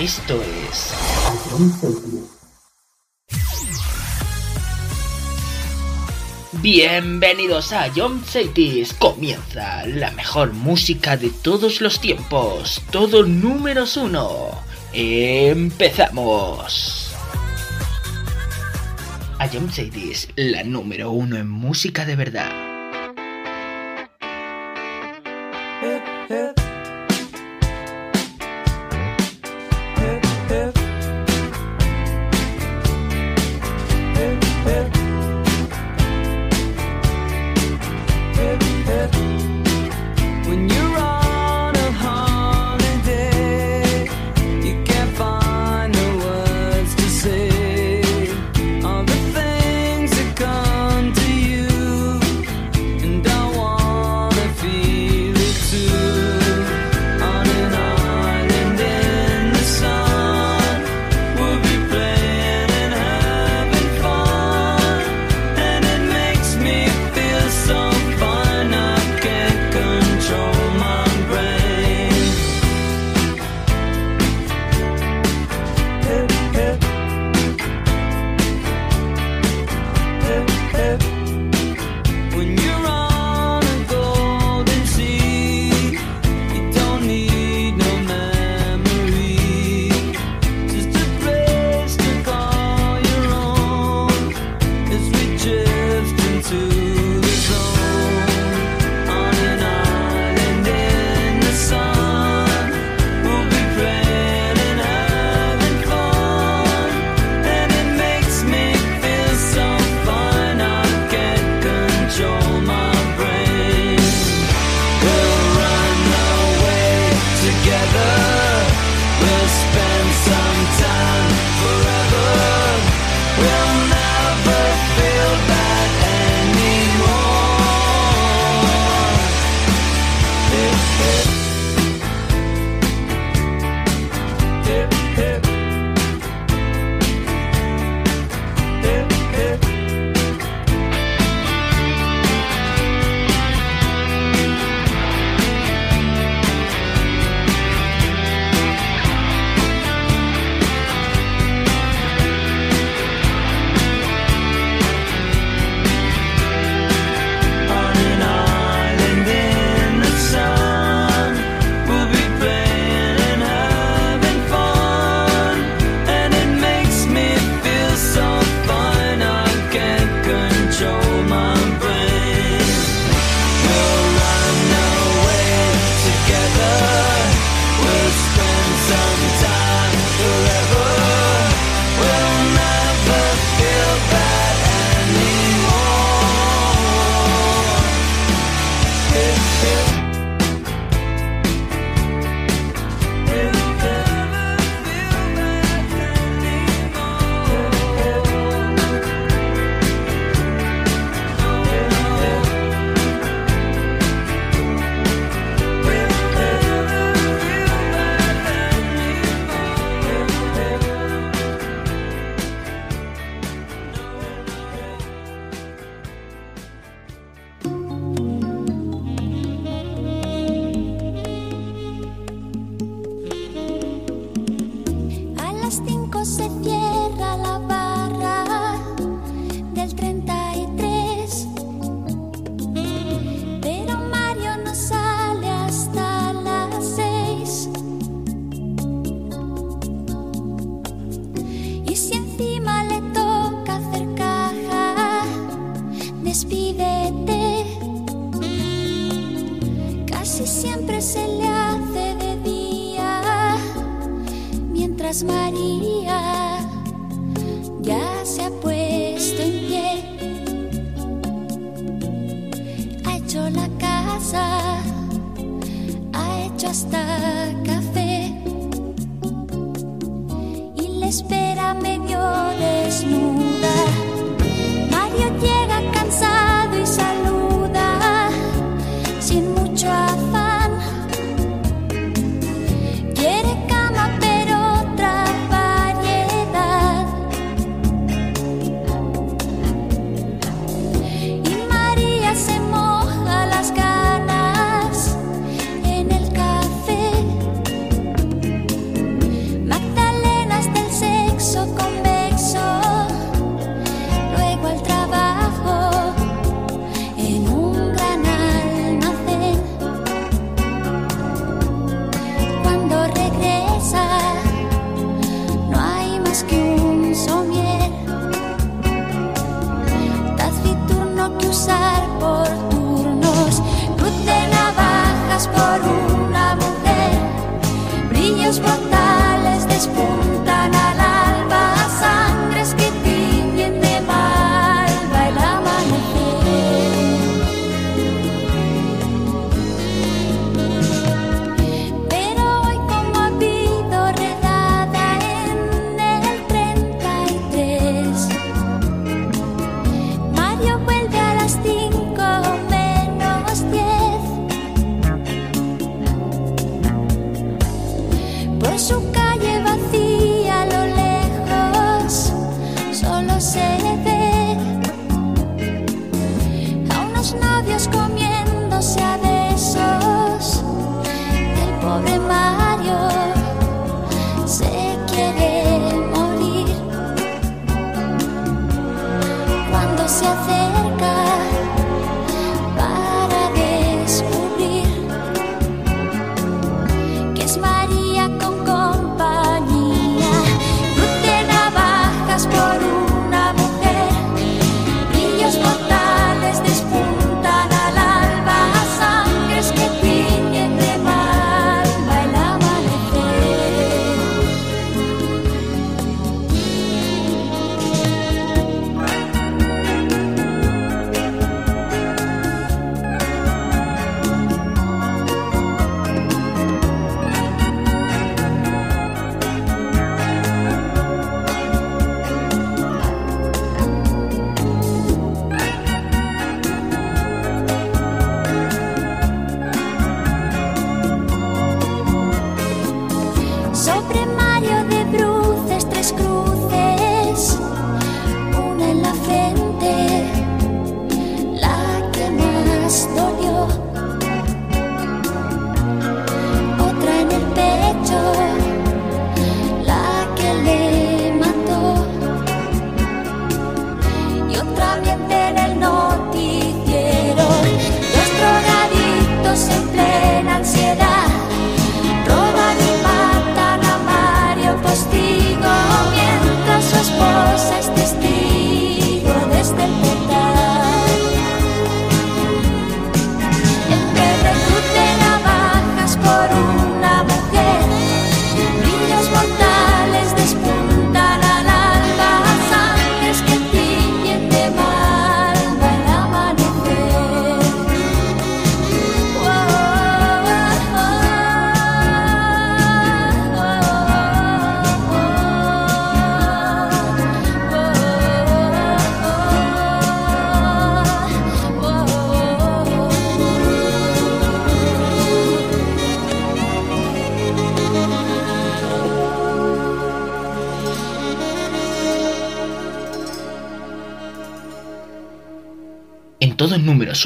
Esto es Bienvenidos a John Cities. Comienza la mejor música de todos los tiempos. Todo números uno. Empezamos. A John Cities, la número uno en música de verdad.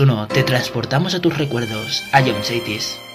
Uno, te transportamos a tus recuerdos, a John Cities.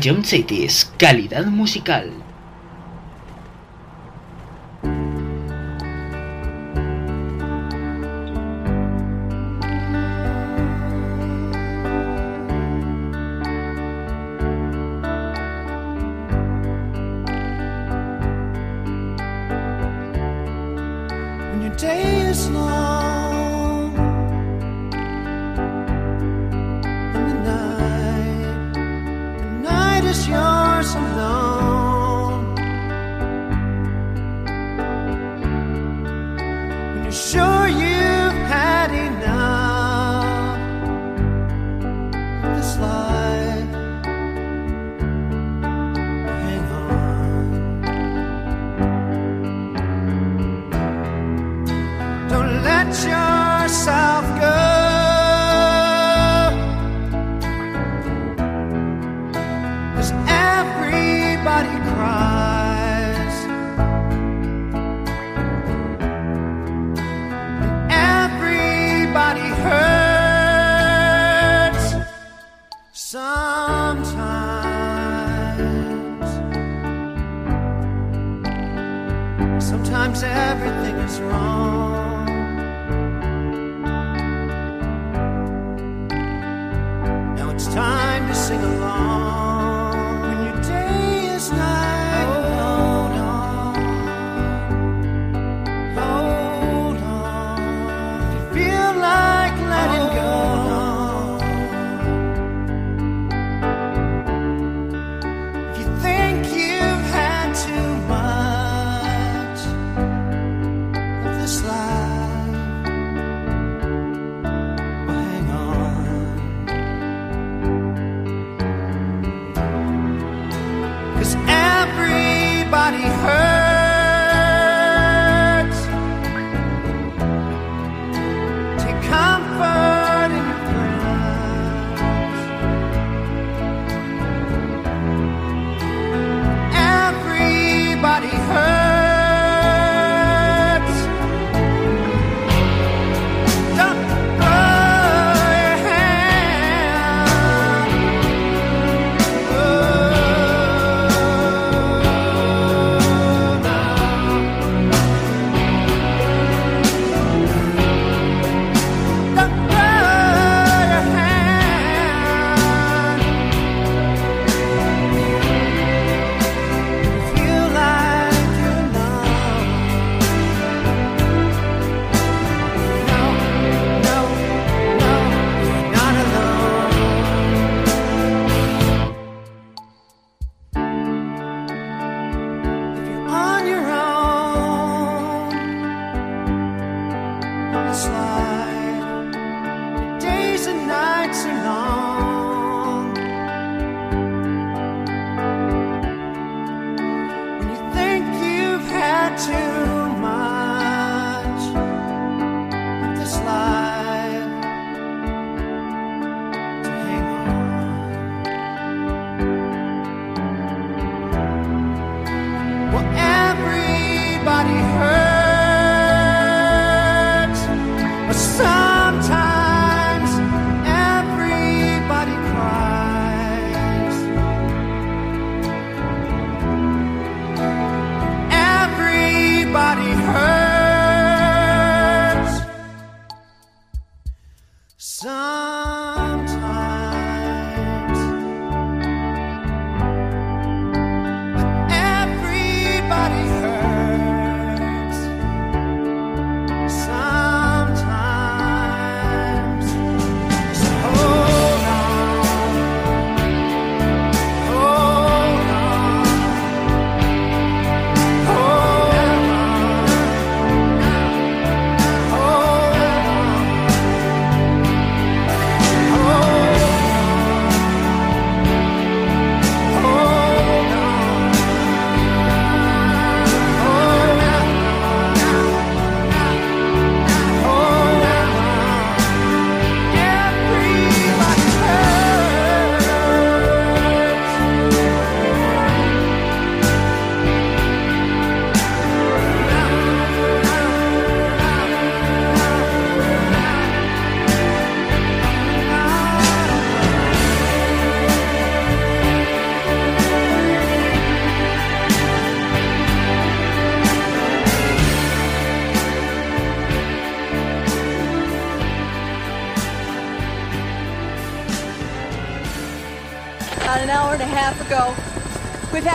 John Cities, calidad musical. show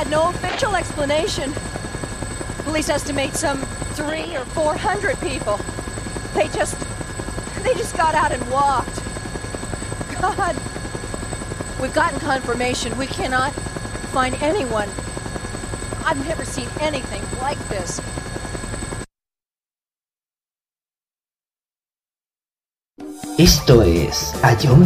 had no official explanation. Police estimate some three or four hundred people. They just. they just got out and walked. God. We've gotten confirmation. We cannot find anyone. I've never seen anything like this. Esto es A John.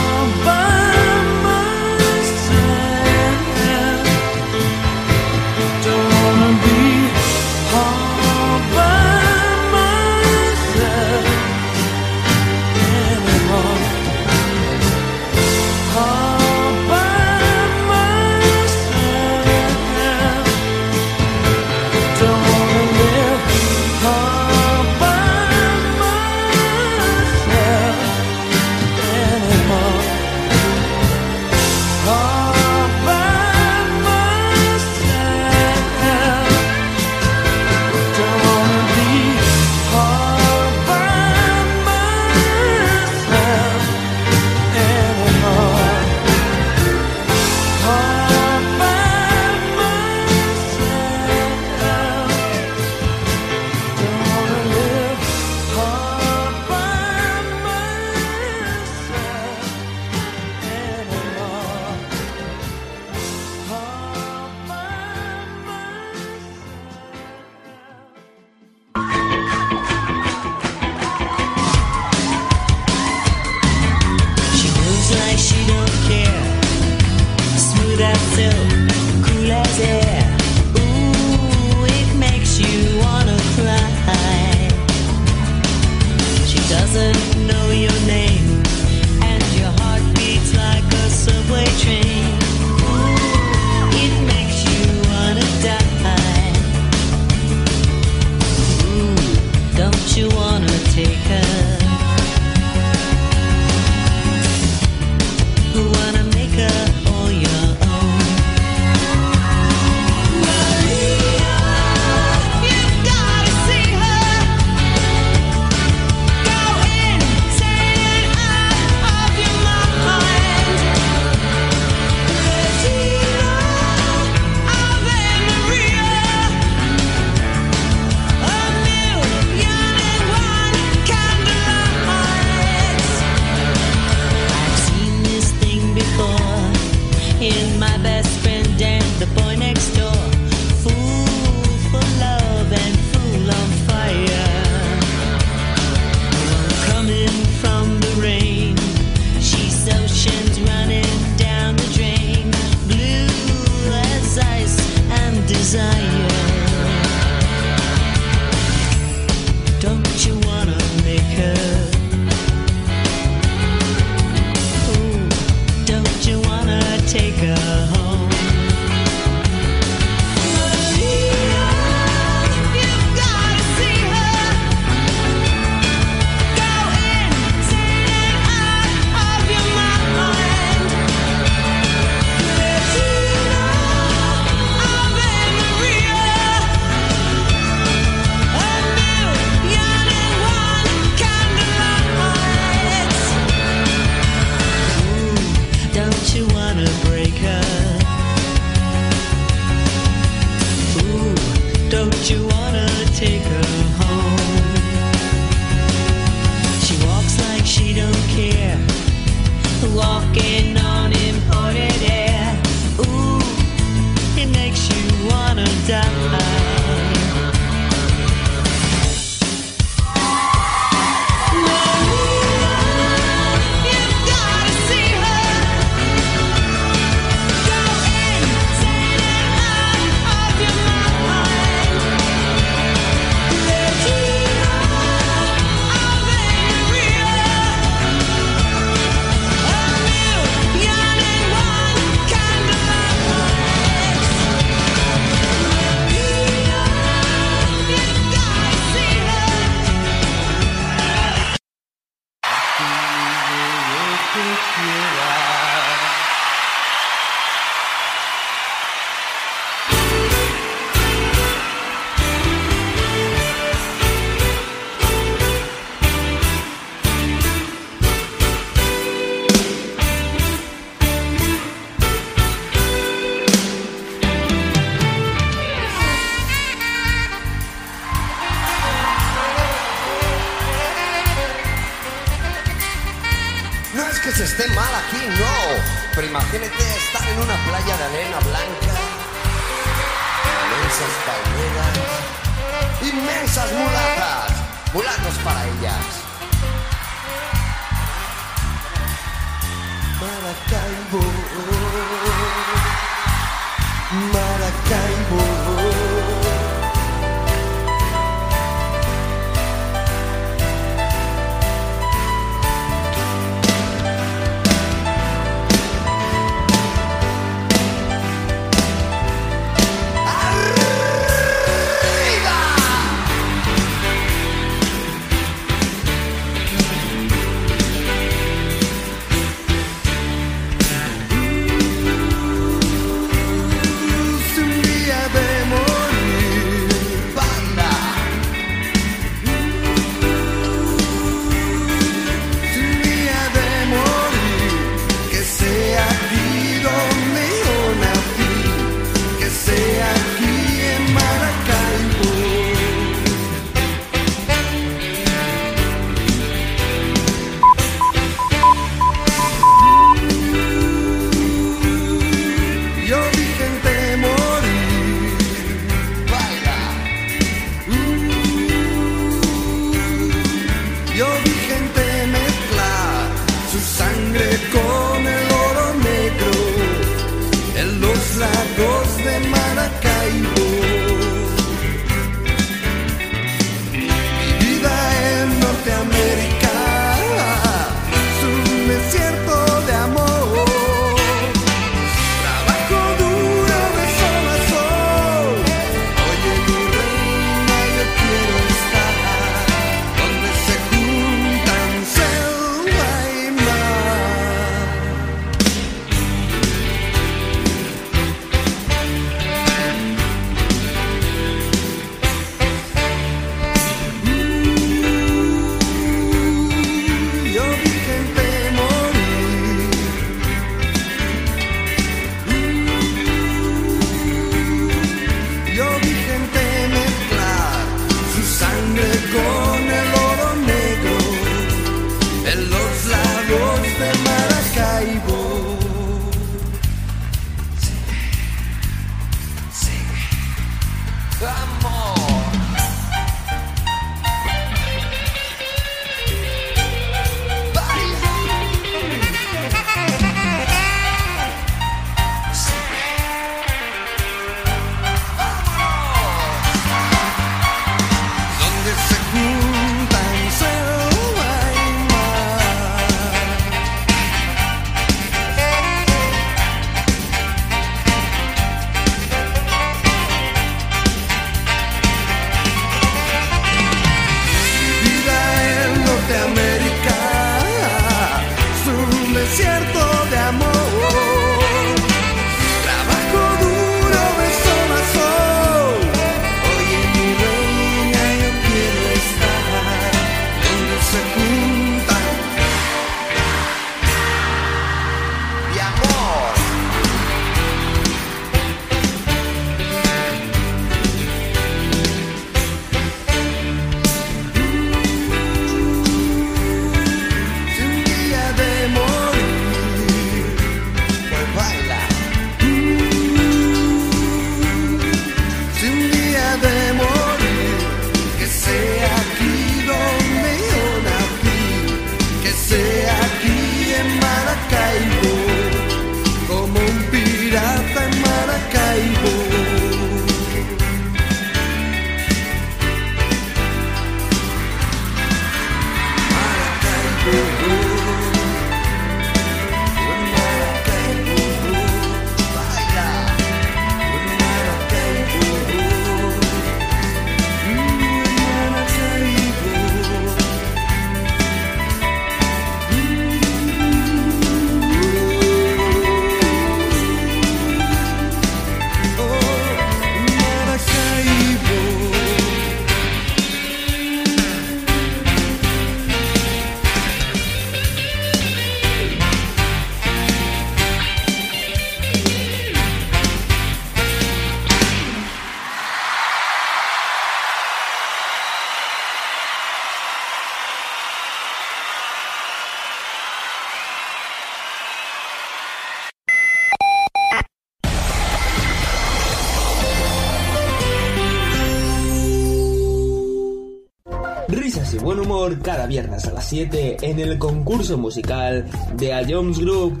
Cada viernes a las 7 en el concurso musical de A Jones Group.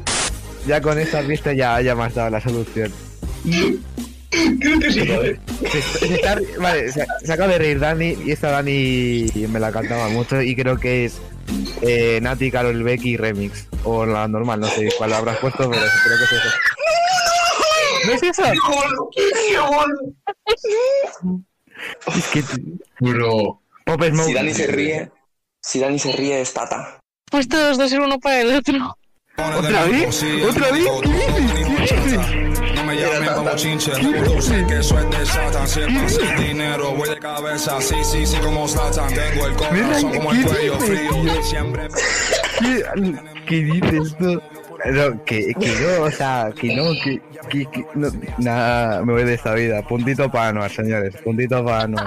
Ya con esta pista ya, ya me has dado la solución. Creo que sí, ¿eh? Se, se está- vale, se, se acaba de reír Dani y esta Dani me la cantaba mucho y creo que es eh, Nati, Carol Becky Remix. O la normal, no sé cuál habrás puesto, pero creo que es eso. ¿No es eso? Es que Bro. Pop Smoke. Si Dani se ríe, si Dani se ríe es Tata. Pues todos dos ser uno para el otro. ¿Otra vez? ¿Otra vez? ¿Qué dices? ¿Qué dices? No me llamen como chinche, yo sé que eso es de Satan. Si es pasa el dinero, voy de cabeza. Sí, sí, sí, como Satan. Tengo el corazón como el cuello frío. Siempre. ¿Qué, qué dices tú? No, que, que no, o sea, que no, que, que, que no, nada, me voy de esta vida. Puntito para Anuar, señores, puntito para Anuar.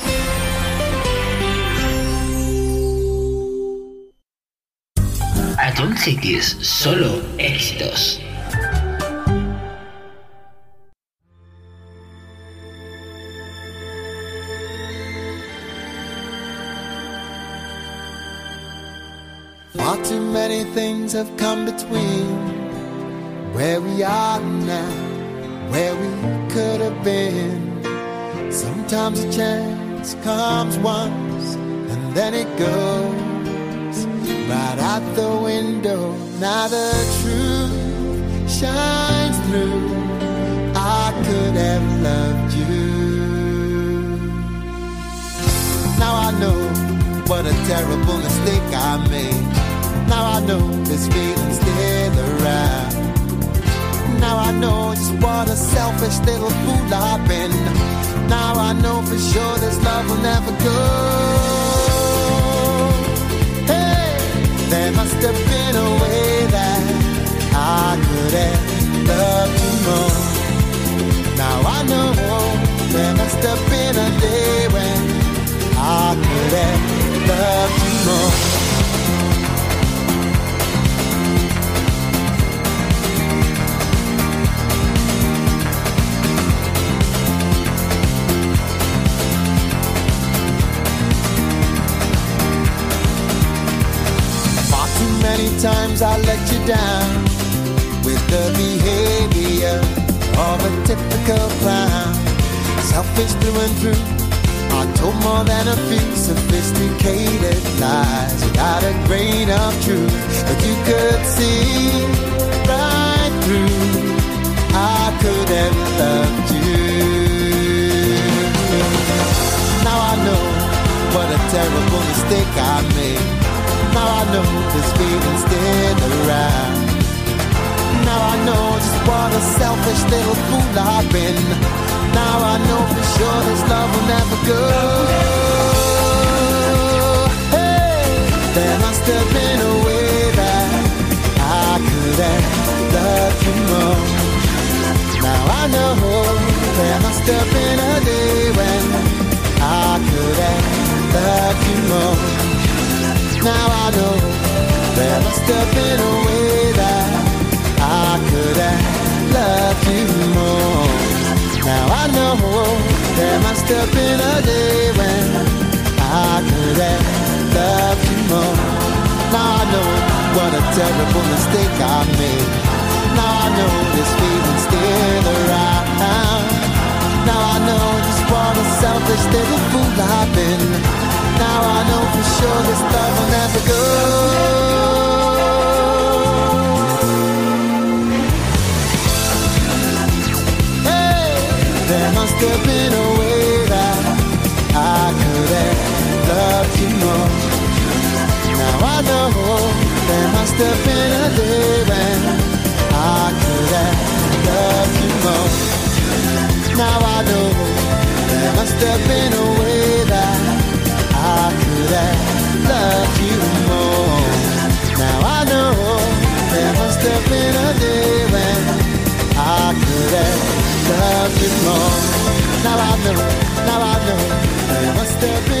Ion Cities, solo éxitos. Far too many things have come between where we are now, where we could have been. Sometimes a chance comes once and then it goes right out the window. Now the truth shines through. I could have loved you. Now I know what a terrible mistake I made. Now I know this feeling's still around. Now I know just what a selfish little fool I've been. Now I know for sure this love will never go. There must have been a way that I could have loved you more. Now I know there must have been a day when I could have loved you more. Many times I let you down with the behavior of a typical clown. Selfish through and through. I told more than a few sophisticated lies without a grain of truth. But you could see right through. I could have loved you. Now I know what a terrible mistake I made. Now I know this feeling's still around. Now I know just what a selfish little fool I've been. Now I know for sure this love will never go. Hey, there must have been a way that I could have loved you more. Now I know there must have been a day when I could have loved you more. Now I know there must have been a way that I could have loved you more. Now I know there must have been a day when I could have loved you more. Now I know what a terrible mistake I made. Now I know this feeling's still around. Now I know just what a selfish little fool I've been. Now I know for sure this love will never go. Hey, there must have been a way that I could have loved you more. Now I know there must have been a day when I could have loved you more. Now I know there must have been a way that could have loved you more. Now I know there must have been a day when I could have loved you more. Now I know, now I know there must have been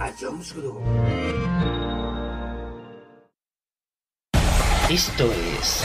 A Jones Group. Esto es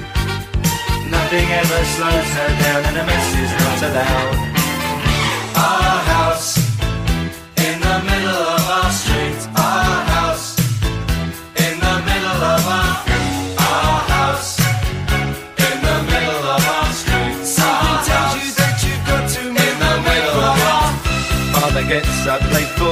Nothing ever slows her down, and a mess is not allowed. Our house in the middle of our street. Our house in the middle of our our house in the middle of our street. Something tells you that you've got to in the middle of our Father gets up late for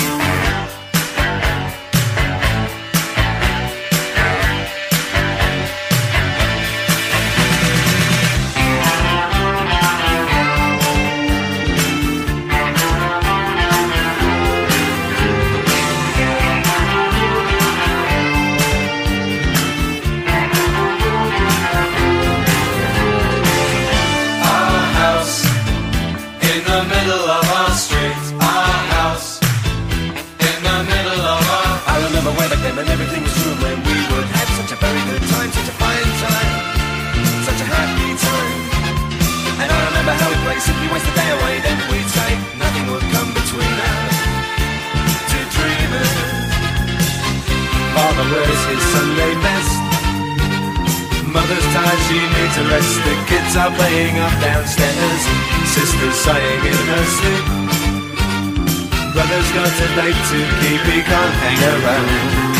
She needs a rest. The kids are playing up downstairs. Sister's sighing in her sleep. Brother's got a date to keep, he can't hang around.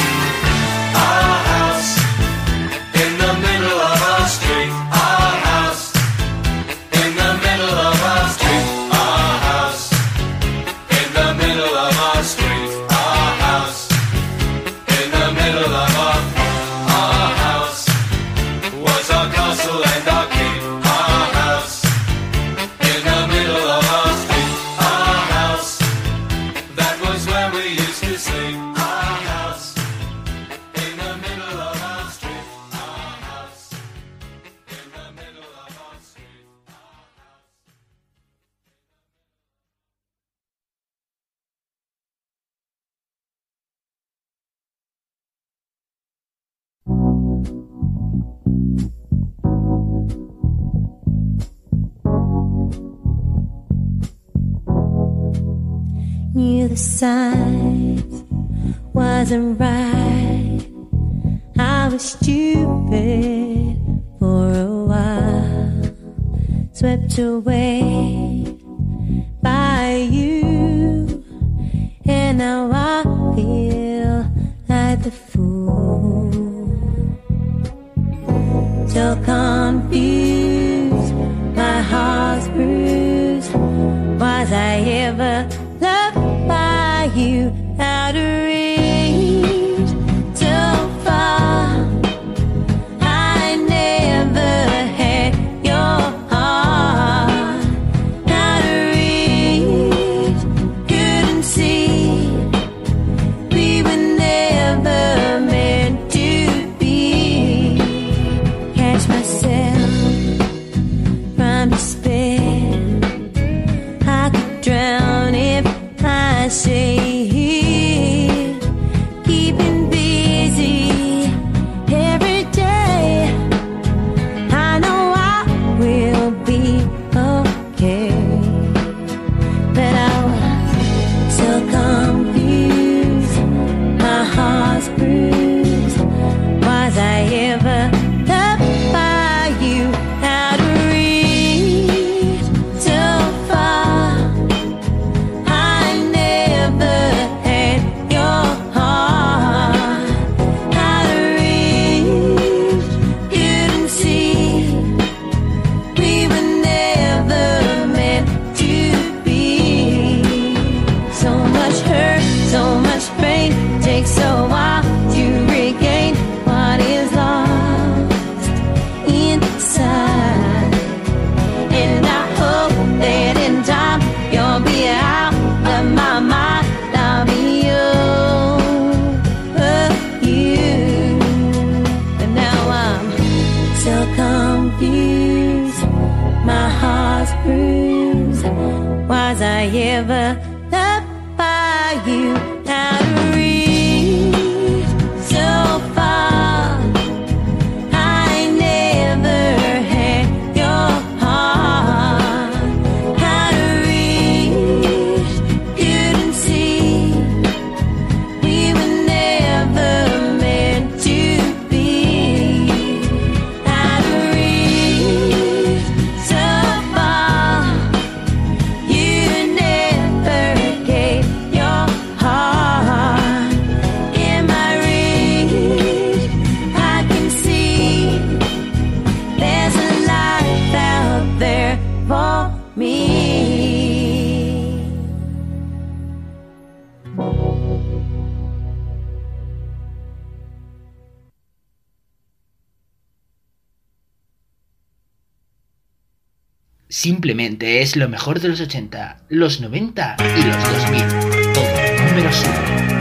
wasn't right. I was stupid for a while, swept away Es lo mejor de los 80, los 90 y los 2000. Todo número 1.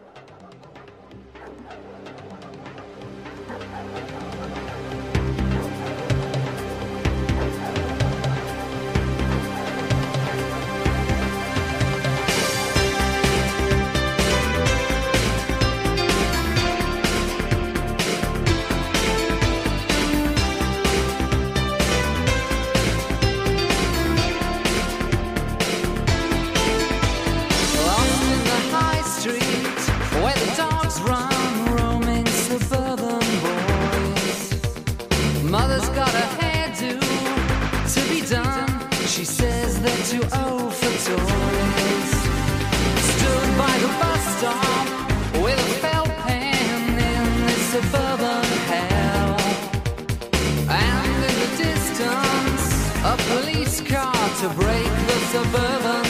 to break the suburban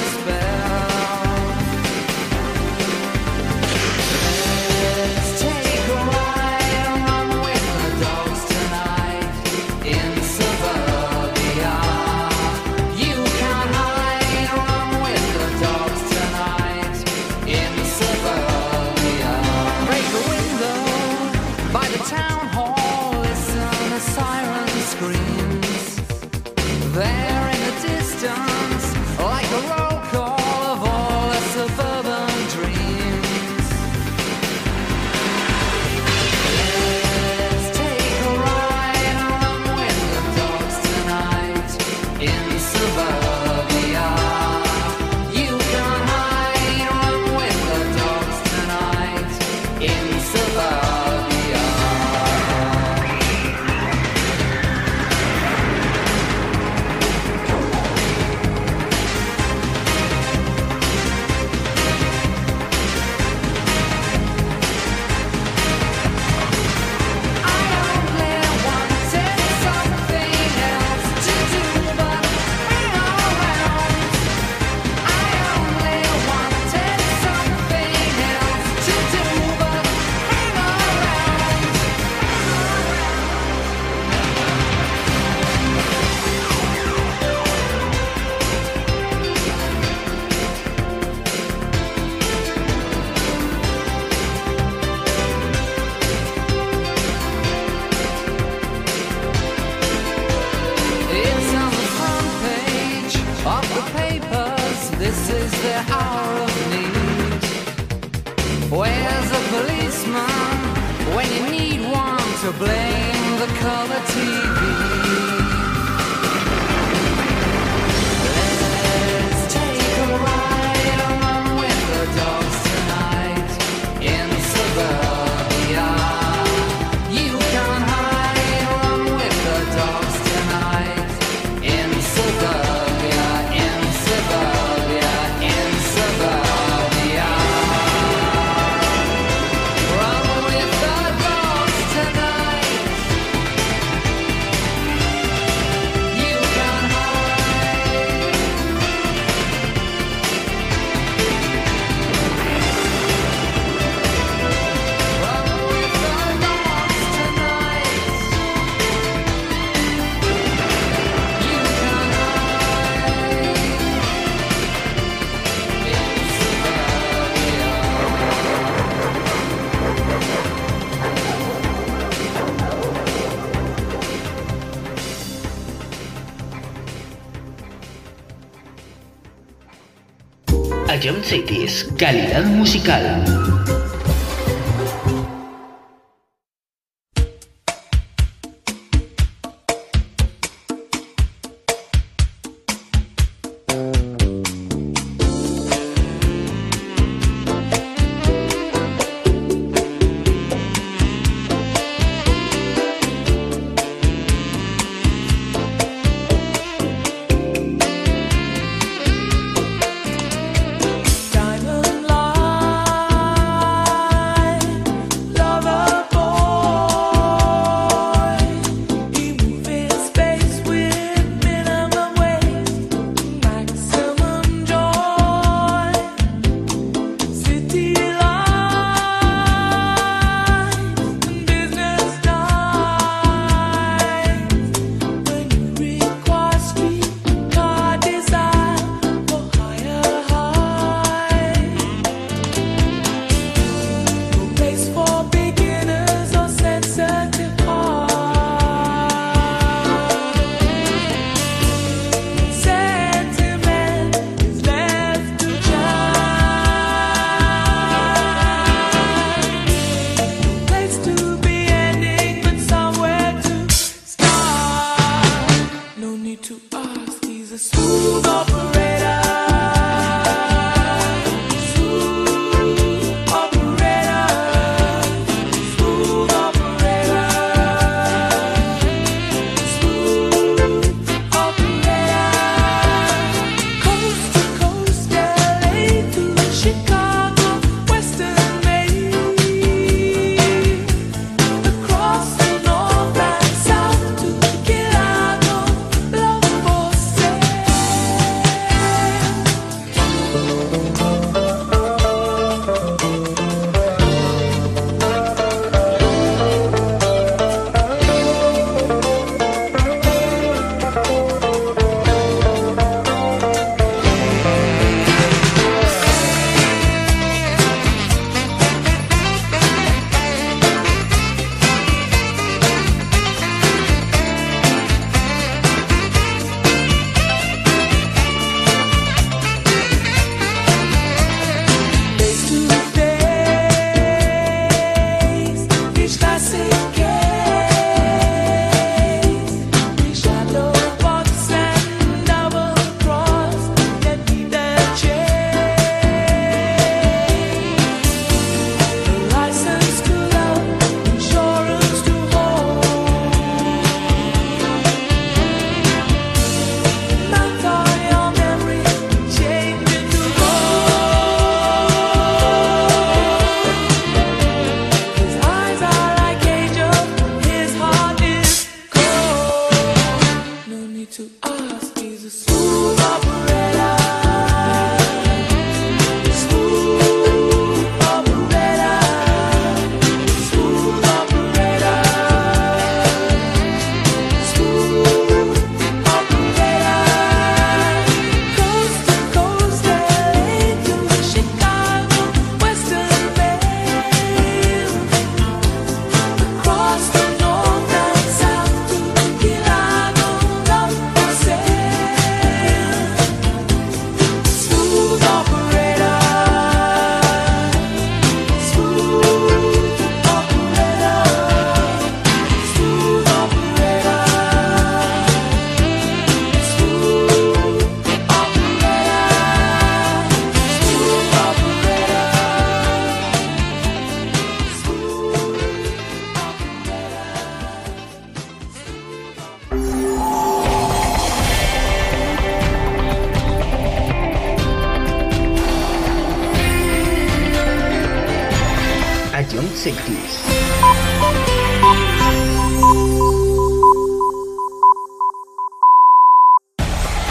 Cities, calidad musical.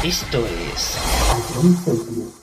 Esto es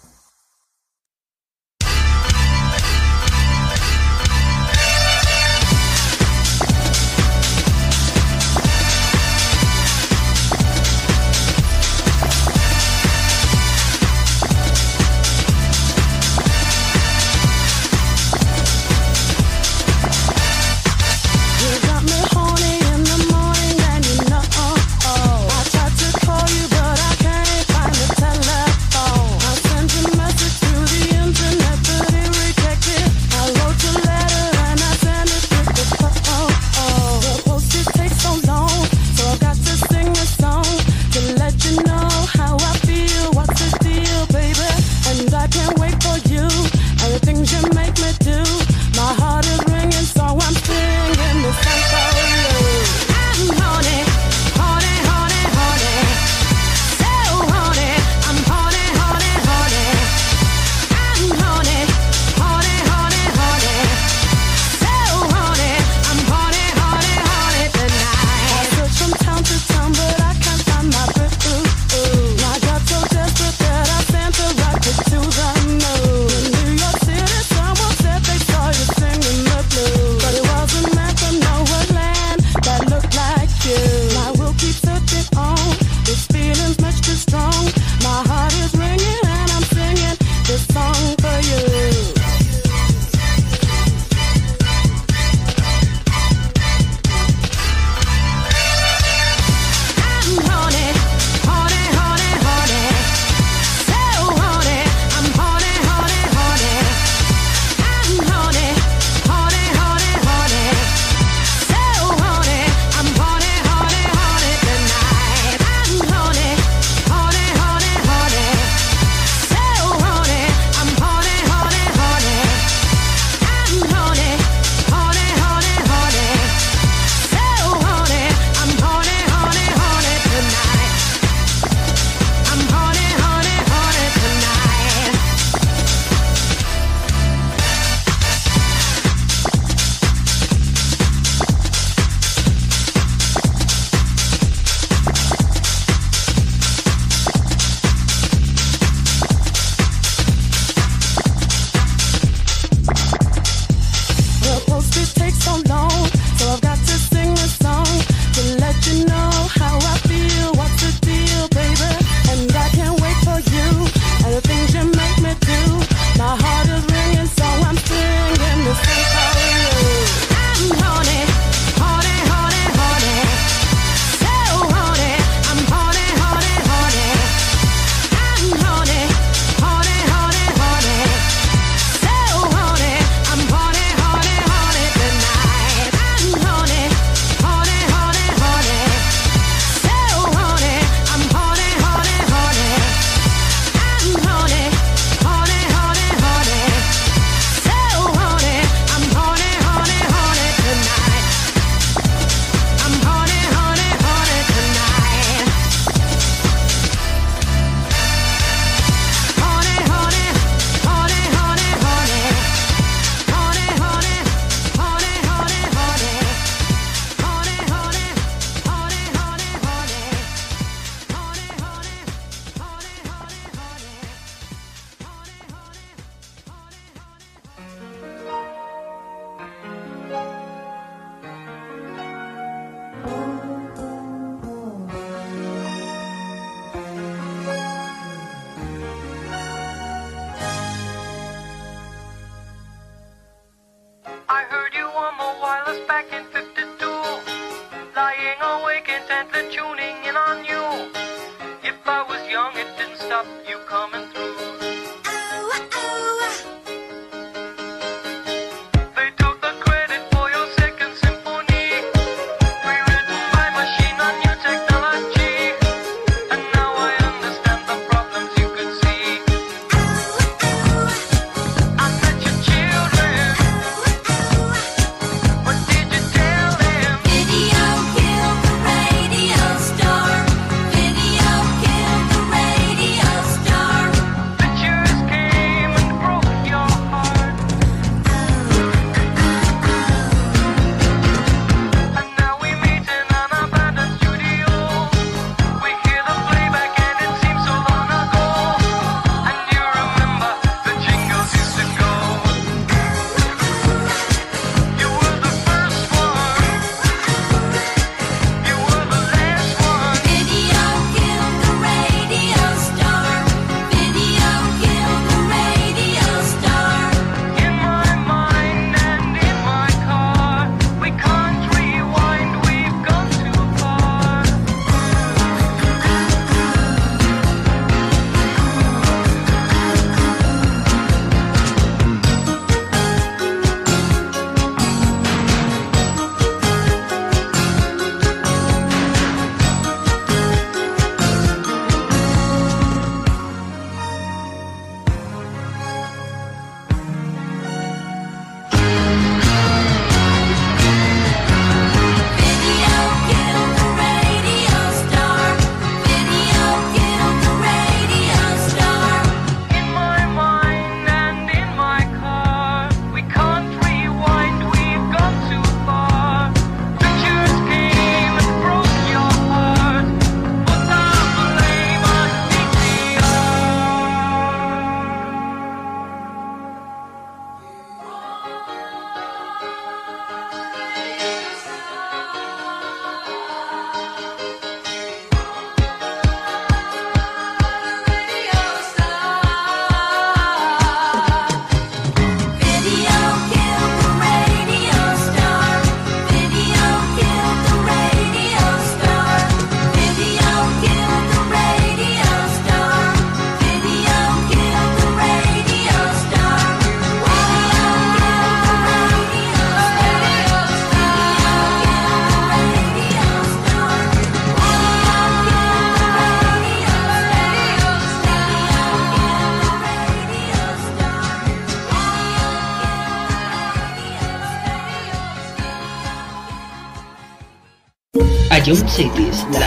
Ion Cities, la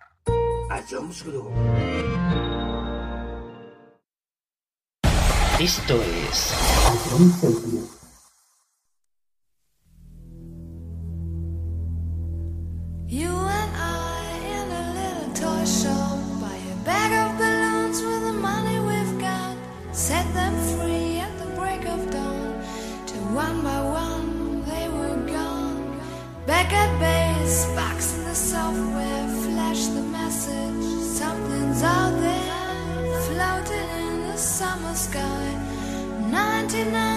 A Jones Group. Esto es. You and I in a little toy shop buy a bag of balloons with the money we've got. Set them free at the break of dawn. Till one by one they were gone. Back at base, box in the software, flash the Something's out there, floating in the summer sky. 99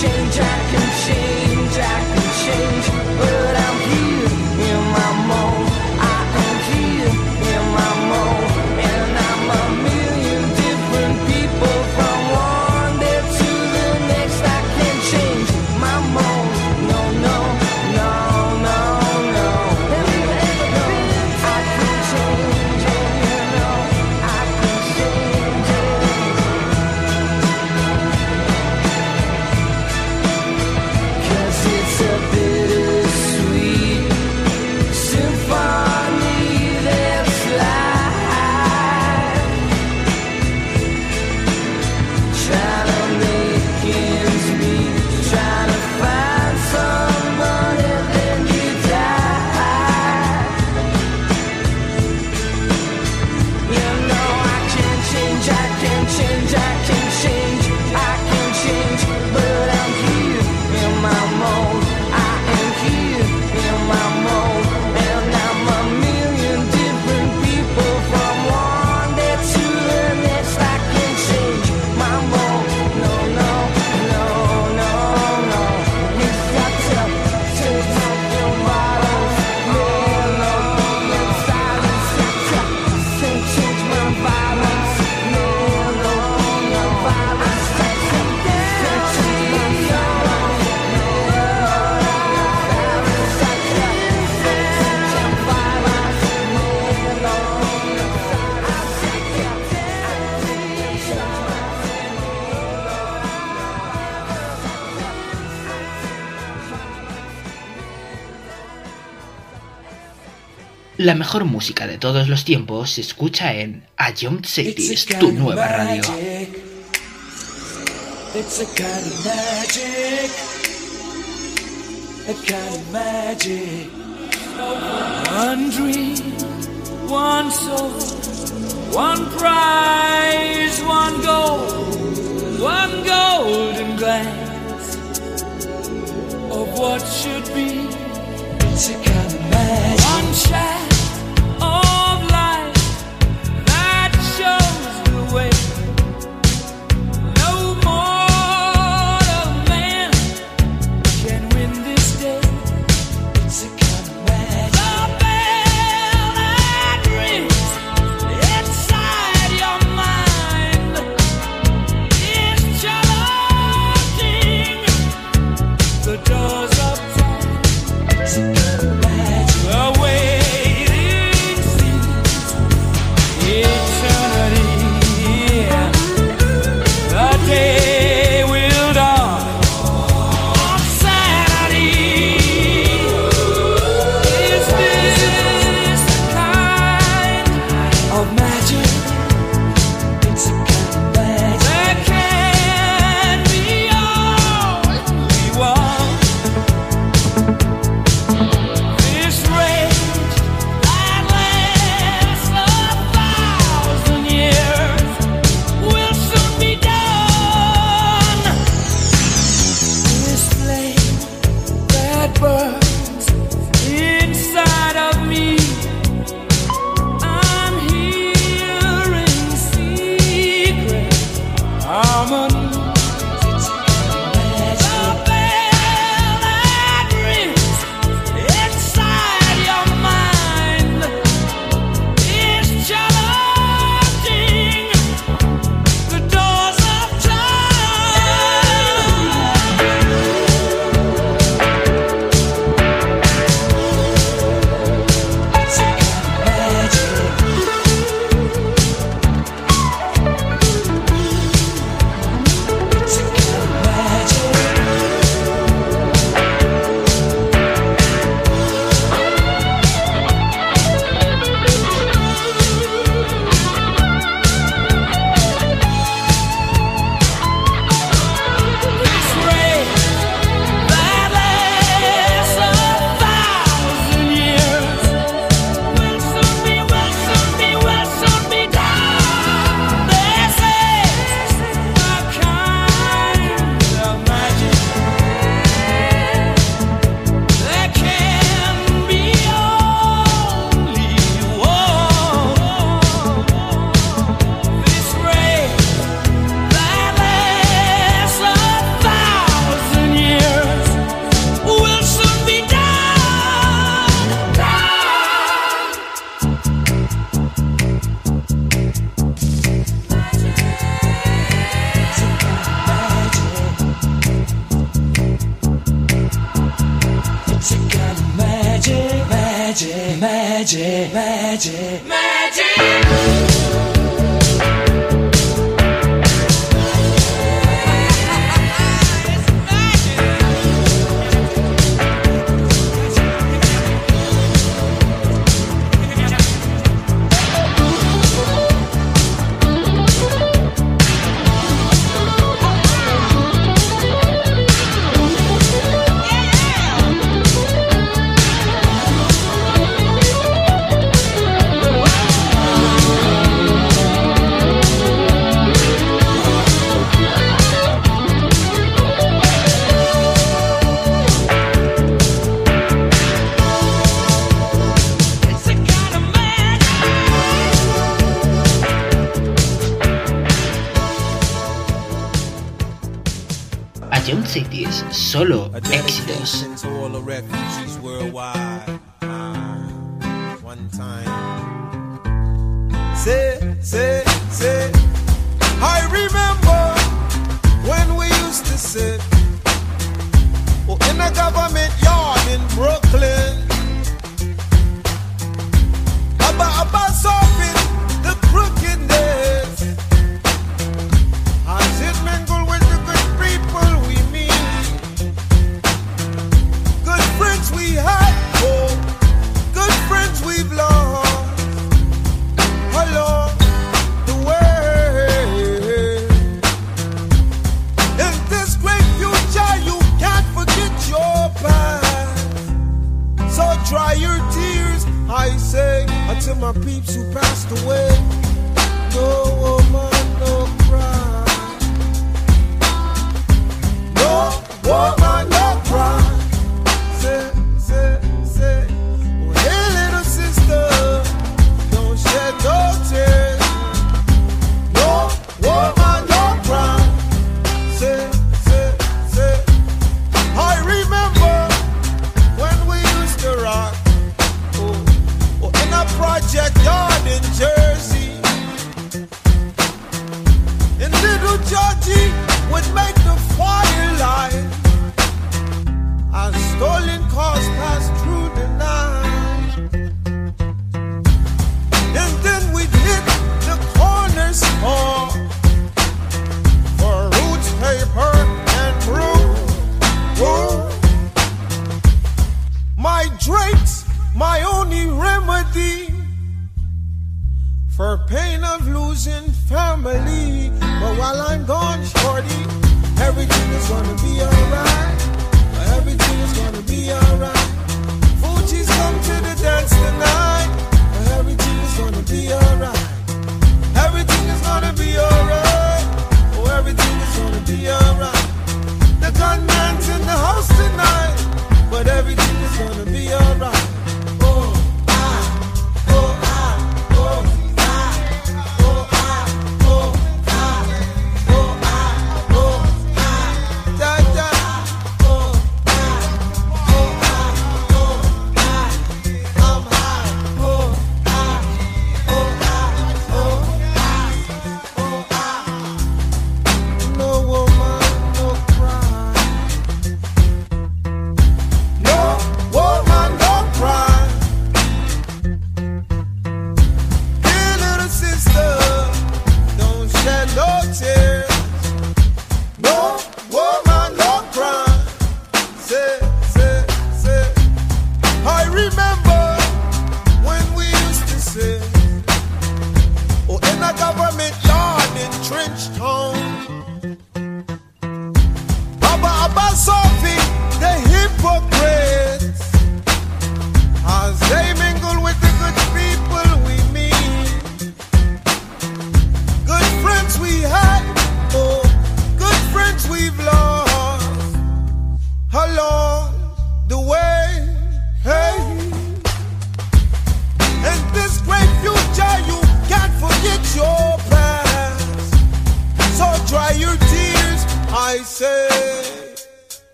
change I La mejor música de todos los tiempos se escucha en A Young City, es tu nueva radio. It's a kind of magic. A kind of magic. One dream, one soul, one prize, one goal, one golden glance.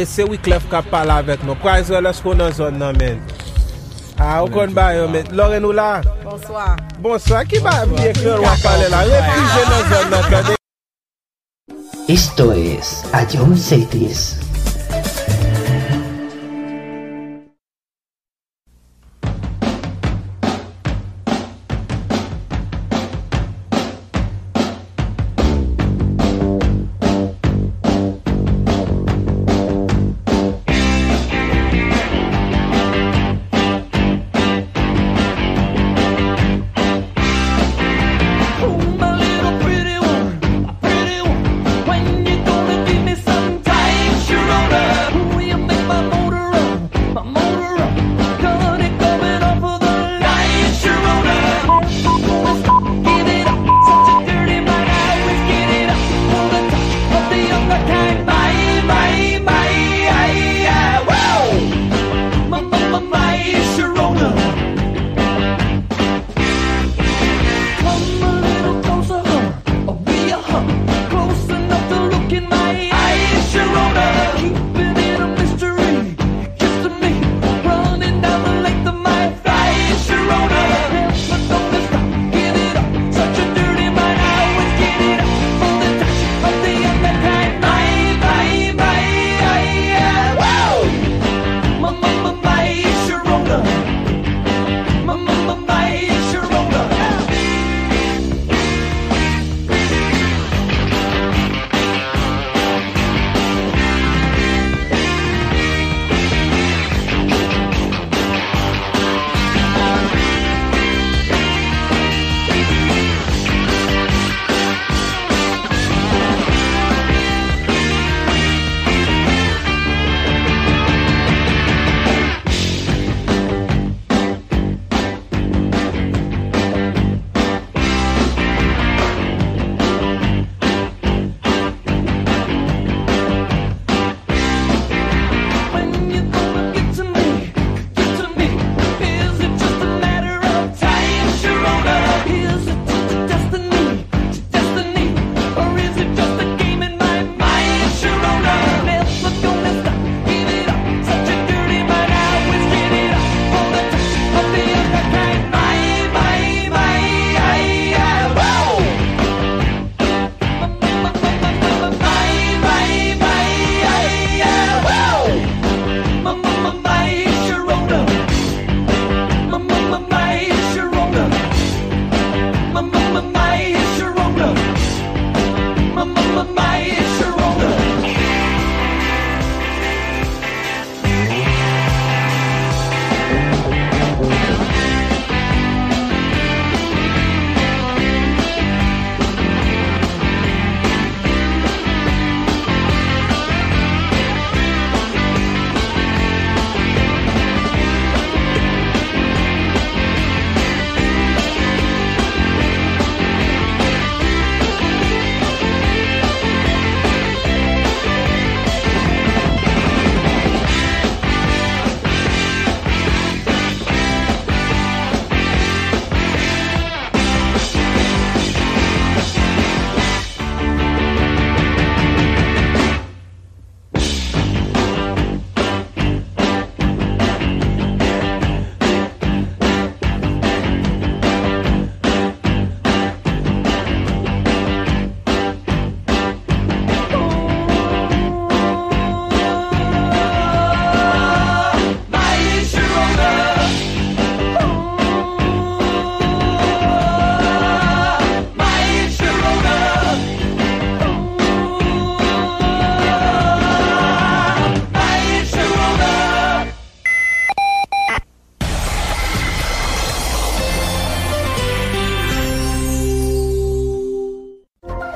de se Wyclef kap pala avek nou. Kwa izwe lòs konon zon men. A, ou kon bayo men. Lore nou la? Bonsoir. Bonsoir. Ki ba biye kler nan kade. Esto es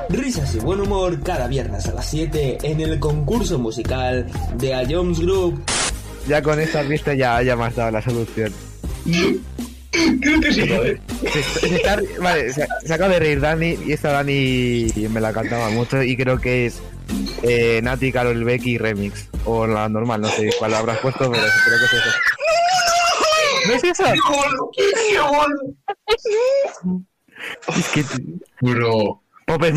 Risas y buen humor cada viernes a las 7 en el concurso musical de A Jones Group. Ya con estas vistas ya, ya me has dado la solución. Creo que sí, joder. Se, se está- vale, se, se acaba de reír Dani y esta Dani me la cantaba mucho y creo que es eh, Nati, Carol Becky Remix. O la normal, no sé cuál habrás puesto, pero creo que es eso. ¿No es eso? Es que... Bro.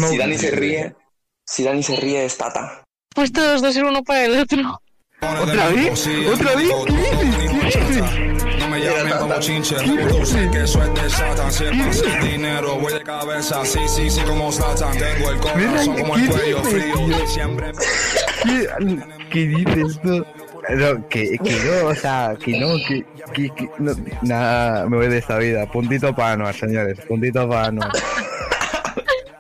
Si Dani se ríe, si Dani se ríe es Tata. Pues todos dos ser uno para el otro. ¿Otra vez? ¿Otra vez? ¿Qué dices? ¿Qué dices? No me llamen como chinche, reproduce que eso es de Satan. Si es pasa el dinero, voy de cabeza. Sí, sí, sí, como Satan. Tengo el corazón como el cuello frío. Siempre. ¿Qué, qué dices tú? No, que, que no, o sea, que no, que, que, que no, nada, me voy de esta vida. Puntito para Anuar, señores, puntito para Anuar.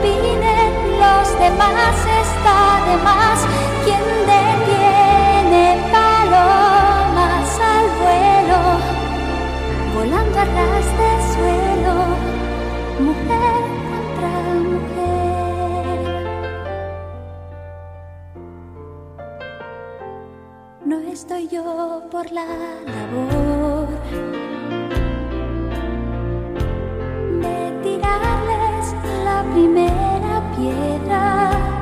opinen los demás está de más. Quien detiene palomas al vuelo, volando a ras de suelo, mujer contra mujer. No estoy yo por la labor. primera piedra.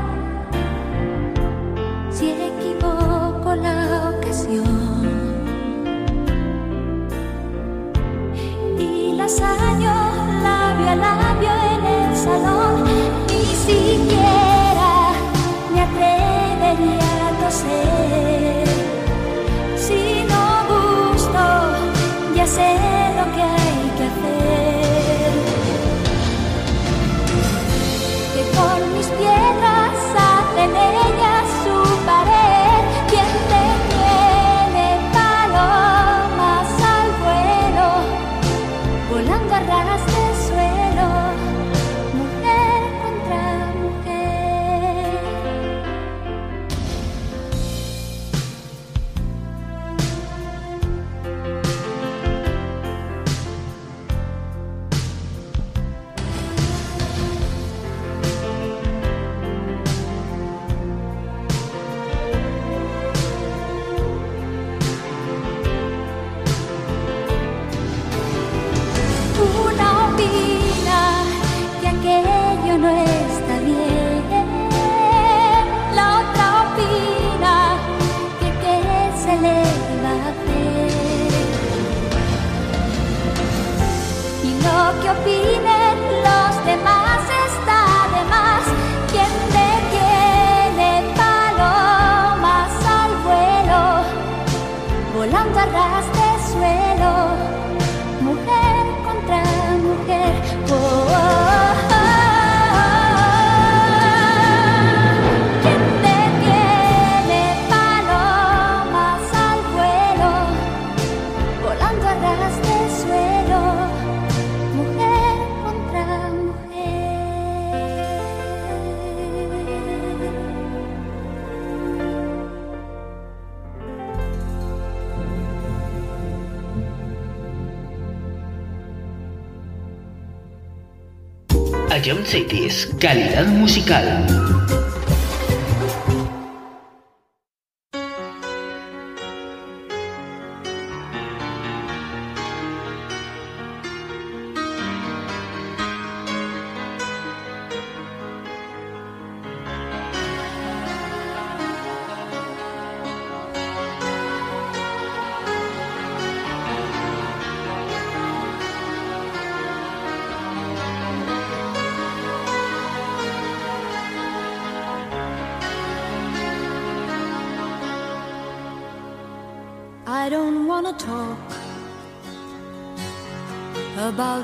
Jump Cities, calidad musical.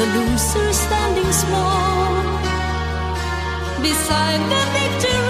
the loser standing small beside the victor.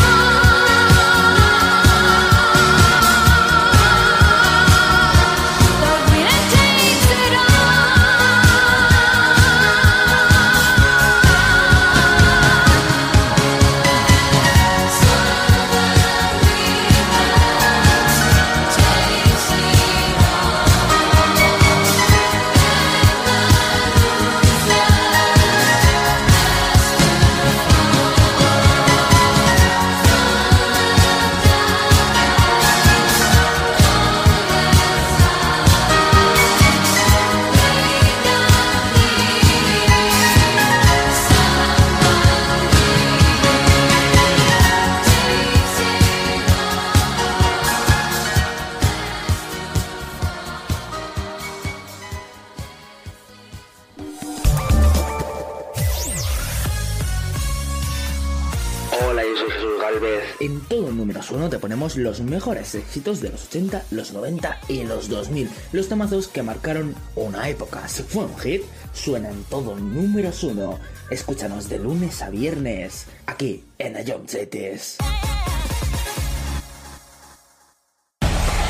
los mejores éxitos de los 80, los 90 y los 2000, los tamazos que marcaron una época. Si fue un hit, suena en todo números uno. Escúchanos de lunes a viernes, aquí en Ayomchetes.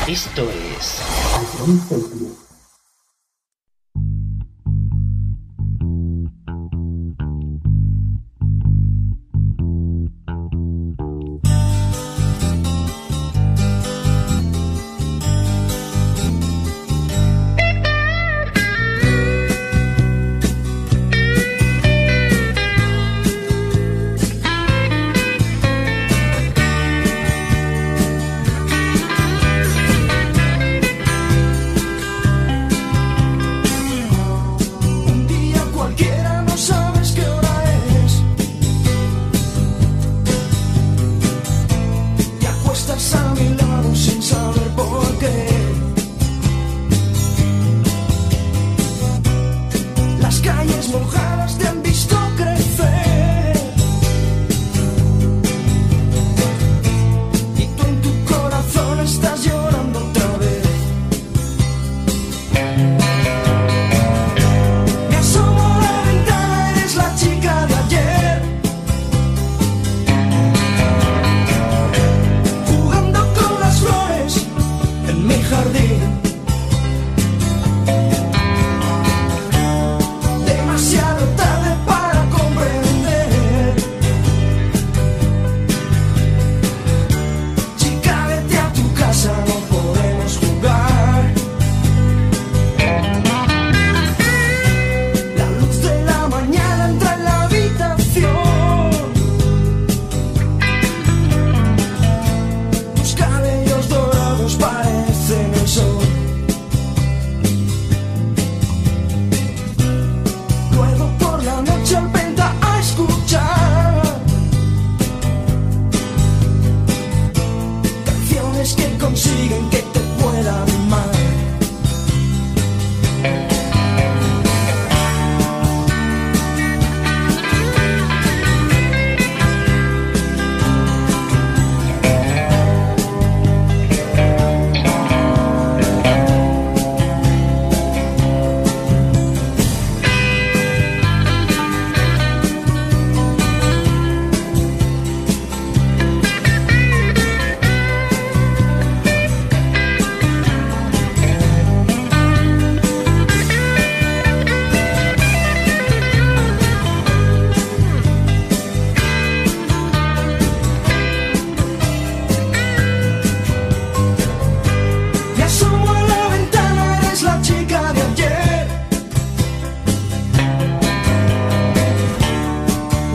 Esto es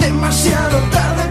Demasiado tarde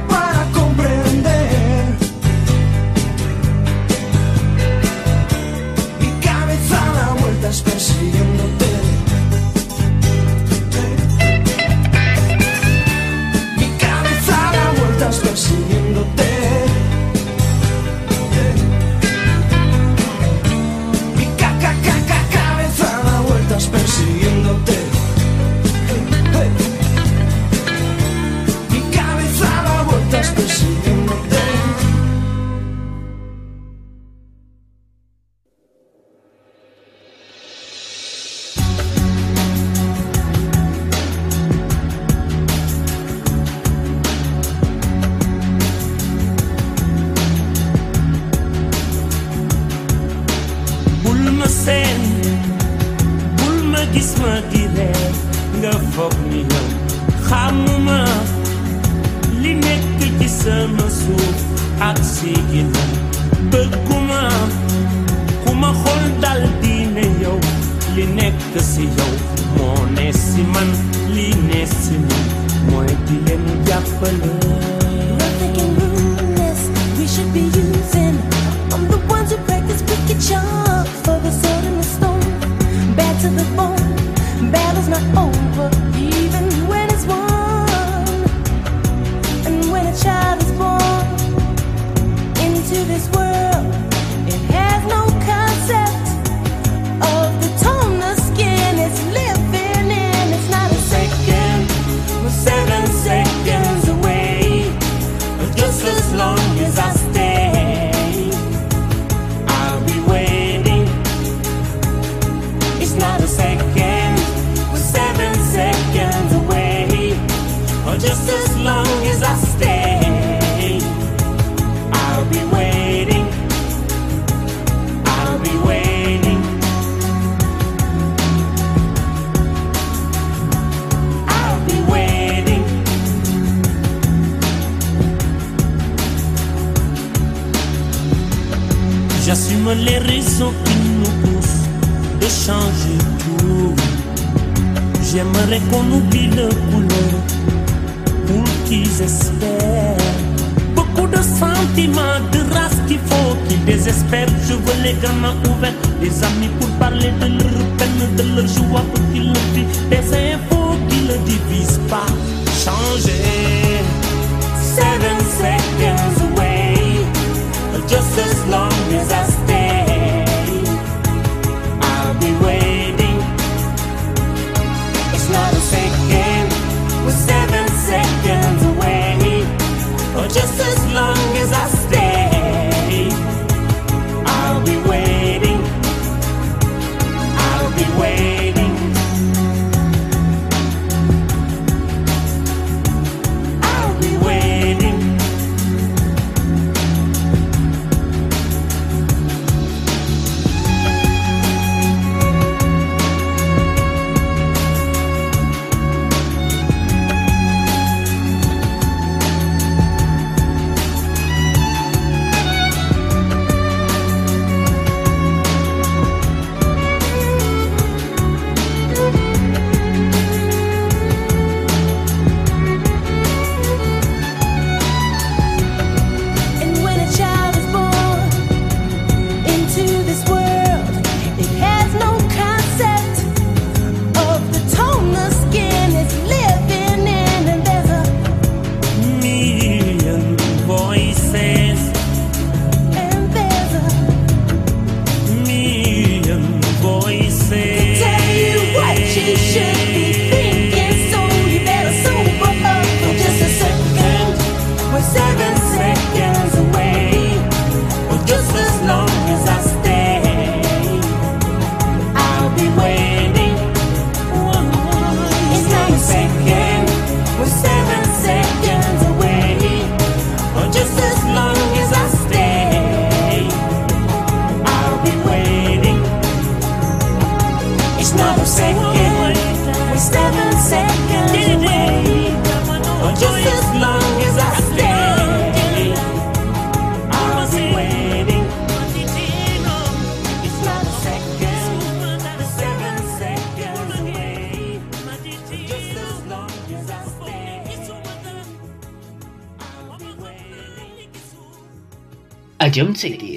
A